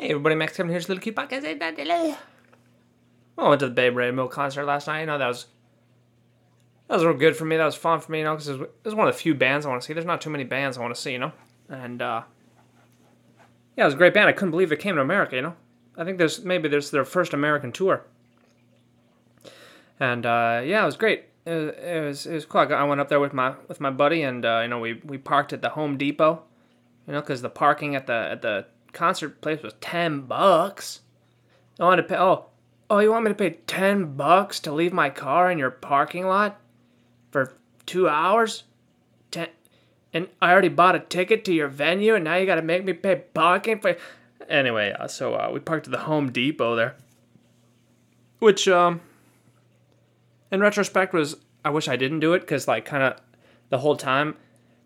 Hey everybody, Max Kevin here's little cute podcast. I went to the Babe Rainbow concert last night. You know that was that was real good for me. That was fun for me, you know, because it, it was one of the few bands I want to see. There's not too many bands I want to see, you know, and uh, yeah, it was a great band. I couldn't believe it came to America. You know, I think there's maybe there's their first American tour, and uh, yeah, it was great. It was, it was it was cool. I, I went up there with my with my buddy, and uh, you know we we parked at the Home Depot, you know, because the parking at the at the concert place was ten bucks. I wanted to pay. Oh, oh, you want me to pay ten bucks to leave my car in your parking lot for two hours? Ten, and I already bought a ticket to your venue, and now you got to make me pay parking for. Anyway, uh, so uh, we parked at the Home Depot there, which um, in retrospect was I wish I didn't do it because like kind of the whole time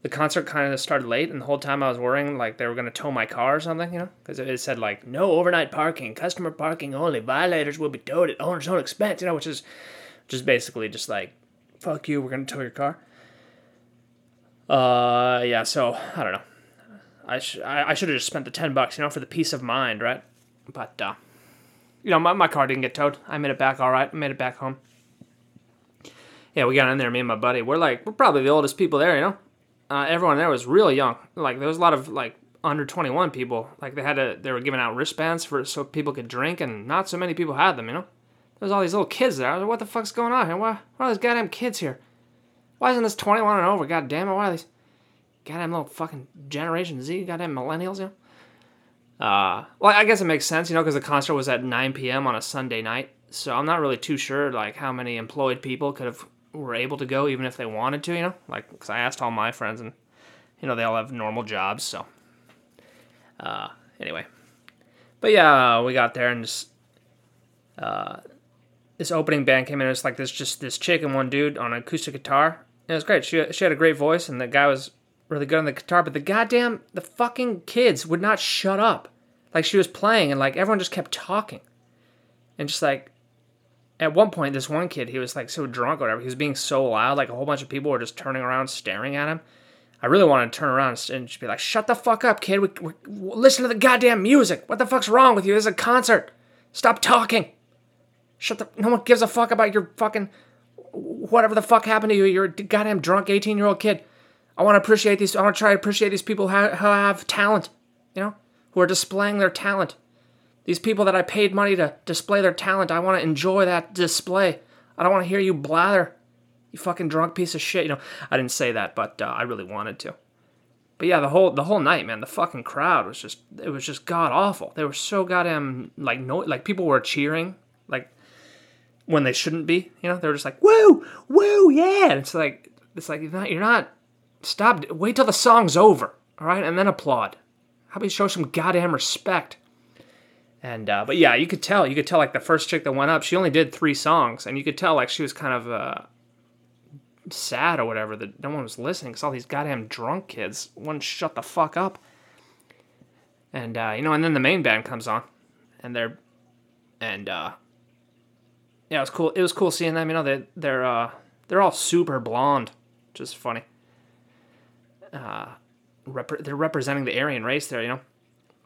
the concert kind of started late, and the whole time I was worrying like they were gonna tow my car or something, you know, because it said like no overnight parking, customer parking only, violators will be towed at owner's own expense, you know, which is just basically just like fuck you, we're gonna tow your car. Uh, yeah, so I don't know. I sh- I, I should have just spent the ten bucks, you know, for the peace of mind, right? But uh, you know, my, my car didn't get towed. I made it back all right. I made it back home. Yeah, we got in there, me and my buddy. We're like, we're probably the oldest people there, you know uh, everyone there was real young. Like there was a lot of like under 21 people. Like they had to, they were giving out wristbands for so people could drink, and not so many people had them. You know, there was all these little kids there. I was like, what the fuck's going on here? Why, why are these goddamn kids here? Why isn't this 21 and over? God damn it! Why are these goddamn little fucking Generation Z, goddamn millennials? You know. Uh, well, I guess it makes sense, you know, because the concert was at 9 p.m. on a Sunday night. So I'm not really too sure, like, how many employed people could have were able to go even if they wanted to, you know? Like, because I asked all my friends and, you know, they all have normal jobs, so. Uh, anyway. But yeah, we got there and just, uh, this opening band came in. It was like this, just this chick and one dude on acoustic guitar. It was great. She, she had a great voice and the guy was really good on the guitar, but the goddamn, the fucking kids would not shut up. Like, she was playing and, like, everyone just kept talking. And just like, at one point, this one kid, he was like so drunk or whatever. He was being so loud, like a whole bunch of people were just turning around, staring at him. I really wanted to turn around and just be like, "Shut the fuck up, kid! We, we, listen to the goddamn music. What the fuck's wrong with you? This is a concert. Stop talking. Shut the. No one gives a fuck about your fucking whatever the fuck happened to you. You're a goddamn drunk eighteen year old kid. I want to appreciate these. I want to try to appreciate these people who have talent. You know, who are displaying their talent." These people that I paid money to display their talent, I want to enjoy that display. I don't want to hear you blather. You fucking drunk piece of shit. You know, I didn't say that, but uh, I really wanted to. But yeah, the whole the whole night, man, the fucking crowd was just it was just god awful. They were so goddamn like no like people were cheering like when they shouldn't be. You know, they were just like woo woo yeah. And it's like it's like you're not you're not stop. Wait till the song's over, all right, and then applaud. How about you show some goddamn respect? And uh, but yeah, you could tell. You could tell like the first chick that went up, she only did three songs, and you could tell like she was kind of uh, sad or whatever that no one was listening because all these goddamn drunk kids wouldn't shut the fuck up. And uh, you know, and then the main band comes on, and they're, and uh, yeah, it was cool. It was cool seeing them. You know, they they're uh, they're all super blonde, is funny. Uh, rep- they're representing the Aryan race there. You know.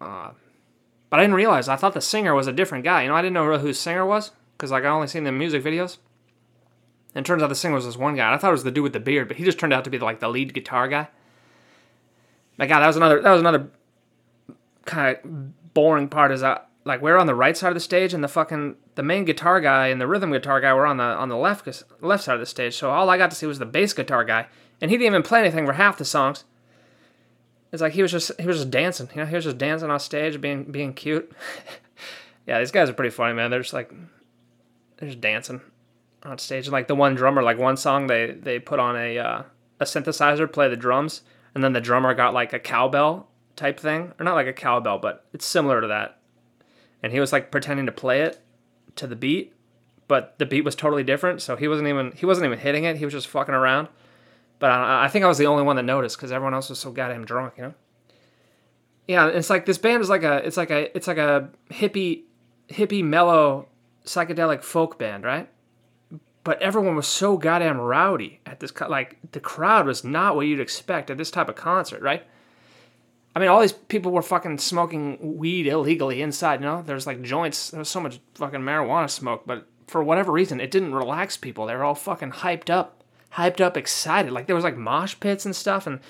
Uh, but I didn't realize. I thought the singer was a different guy. You know, I didn't know really who the singer was because like I only seen the music videos. And turns out the singer was this one guy. I thought it was the dude with the beard, but he just turned out to be like the lead guitar guy. My God, that was another that was another kind of boring part. Is that like we're on the right side of the stage, and the fucking the main guitar guy and the rhythm guitar guy were on the on the left left side of the stage. So all I got to see was the bass guitar guy, and he didn't even play anything for half the songs. It's like he was just he was just dancing, you know. He was just dancing on stage, being being cute. yeah, these guys are pretty funny, man. They're just like they're just dancing on stage. And like the one drummer, like one song, they they put on a uh, a synthesizer, play the drums, and then the drummer got like a cowbell type thing, or not like a cowbell, but it's similar to that. And he was like pretending to play it to the beat, but the beat was totally different. So he wasn't even he wasn't even hitting it. He was just fucking around. But I, I think I was the only one that noticed because everyone else was so goddamn drunk, you know. Yeah, it's like this band is like a it's like a it's like a hippie hippie mellow psychedelic folk band, right? But everyone was so goddamn rowdy at this like the crowd was not what you'd expect at this type of concert, right? I mean, all these people were fucking smoking weed illegally inside. You know, there's like joints. There was so much fucking marijuana smoke, but for whatever reason, it didn't relax people. They were all fucking hyped up, hyped up, excited. Like there was like mosh pits and stuff, and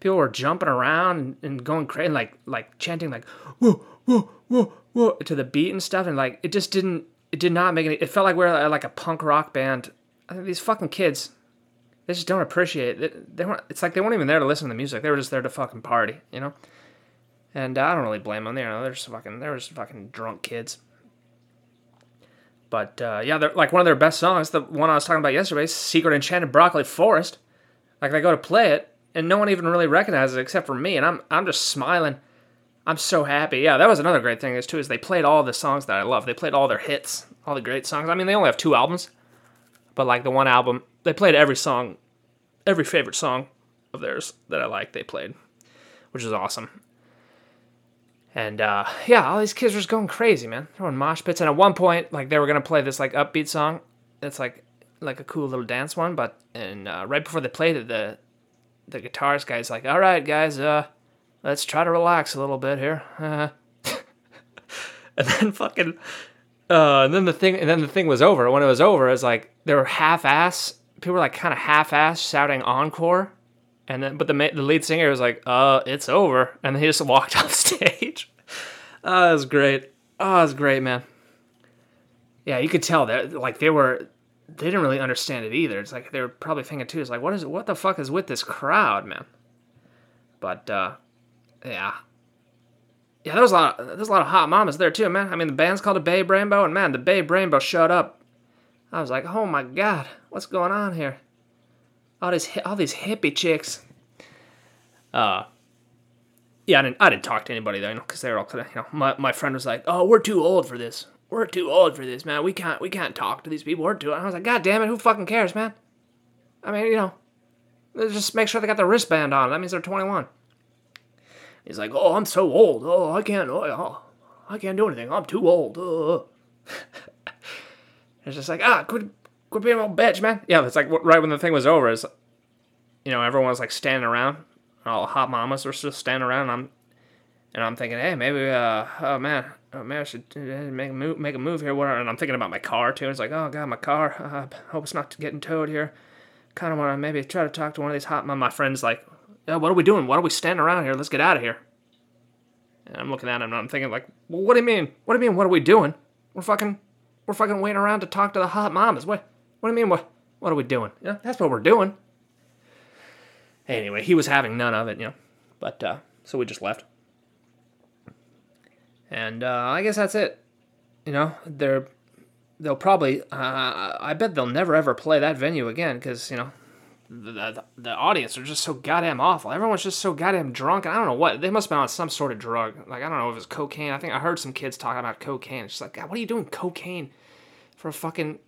people were jumping around and, and going crazy, like like chanting like whoa whoa whoa whoa to the beat and stuff, and like it just didn't. It did not make any. It felt like we are uh, like a punk rock band. I think these fucking kids, they just don't appreciate it. They, they weren't. It's like they weren't even there to listen to the music. They were just there to fucking party, you know. And I don't really blame them. You know, they're just fucking. They're just fucking drunk kids. But uh, yeah, they're like one of their best songs. The one I was talking about yesterday, "Secret Enchanted Broccoli Forest." Like they go to play it, and no one even really recognizes it except for me, and I'm I'm just smiling. I'm so happy. Yeah, that was another great thing is too is they played all the songs that I love. They played all their hits, all the great songs. I mean, they only have two albums, but like the one album, they played every song, every favorite song of theirs that I like. They played, which is awesome. And uh, yeah, all these kids were just going crazy, man. Throwing mosh pits, and at one point, like they were gonna play this like upbeat song. That's like like a cool little dance one, but and uh, right before they played it, the the guitarist guy's like, "All right, guys, uh, let's try to relax a little bit here." Uh, and then fucking, uh, and then the thing, and then the thing was over. When it was over, it was like they were half-ass. People were like kind of half-ass shouting encore, and then but the the lead singer was like, "Uh, it's over," and he just walked off stage. oh, that was great. Oh, it was great, man. Yeah, you could tell that like they were they didn't really understand it either. It's like they were probably thinking too. It's like, what is what the fuck is with this crowd, man? But uh, yeah, yeah. There was a lot. Of, there's a lot of hot mamas there too, man. I mean, the band's called the Babe Rainbow, and man, the Babe Rainbow showed up. I was like, oh my god, what's going on here? All these all these hippie chicks. Uh, yeah, I didn't I didn't talk to anybody though, you know, because they were all kind of, you know, my my friend was like, oh, we're too old for this we're too old for this, man. We can't we can't talk to these people. We're too. I was like, God damn it, who fucking cares, man? I mean, you know, just make sure they got the wristband on. That means they're 21. He's like, oh, I'm so old. Oh, I can't. Oh, I can't do anything. I'm too old. Oh. it's just like, ah, quit, quit being a little bitch, man. Yeah, it's like right when the thing was over, is, you know, everyone was like standing around. All hot mamas were just standing around. And I'm, and I'm thinking, hey, maybe, uh, oh man, oh man, I should uh, make a move, make a move here. And I'm thinking about my car too. It's like, oh god, my car. I uh, hope it's not getting towed here. Kind of want to maybe try to talk to one of these hot. My, my friend's like, what are we doing? Why are we standing around here? Let's get out of here. And I'm looking at him and I'm thinking like, well, what do you mean? What do you mean? What are we doing? We're fucking, we're fucking waiting around to talk to the hot mamas. What? What do you mean? What? What are we doing? Yeah, that's what we're doing. Anyway, he was having none of it, you know. But uh, so we just left. And uh, I guess that's it. You know, they're they'll probably uh, I bet they'll never ever play that venue again because you know the, the, the audience are just so goddamn awful. Everyone's just so goddamn drunk, and I don't know what they must have been on some sort of drug. Like I don't know if it's cocaine. I think I heard some kids talking about cocaine. It's just like, God, what are you doing cocaine for a fucking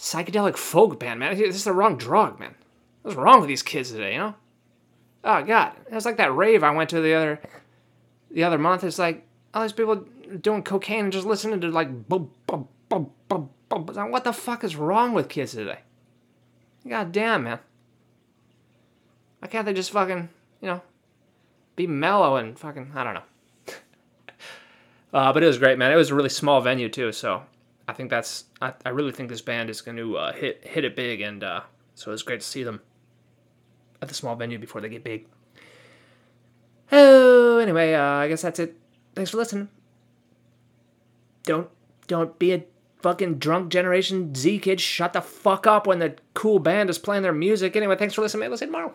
psychedelic folk band, man? This is the wrong drug, man. What's wrong with these kids today? You know? Oh God, it was like that rave I went to the other the other month. It's like all these people doing cocaine and just listening to like. What the fuck is wrong with kids today? God damn, man. Why can't they just fucking, you know, be mellow and fucking, I don't know. uh, but it was great, man. It was a really small venue, too, so I think that's, I, I really think this band is going to uh, hit, hit it big, and uh, so it's great to see them at the small venue before they get big. Oh, anyway, uh, I guess that's it Thanks for listening. Don't don't be a fucking drunk Generation Z kid. Shut the fuck up when the cool band is playing their music. Anyway, thanks for listening. We'll see you tomorrow.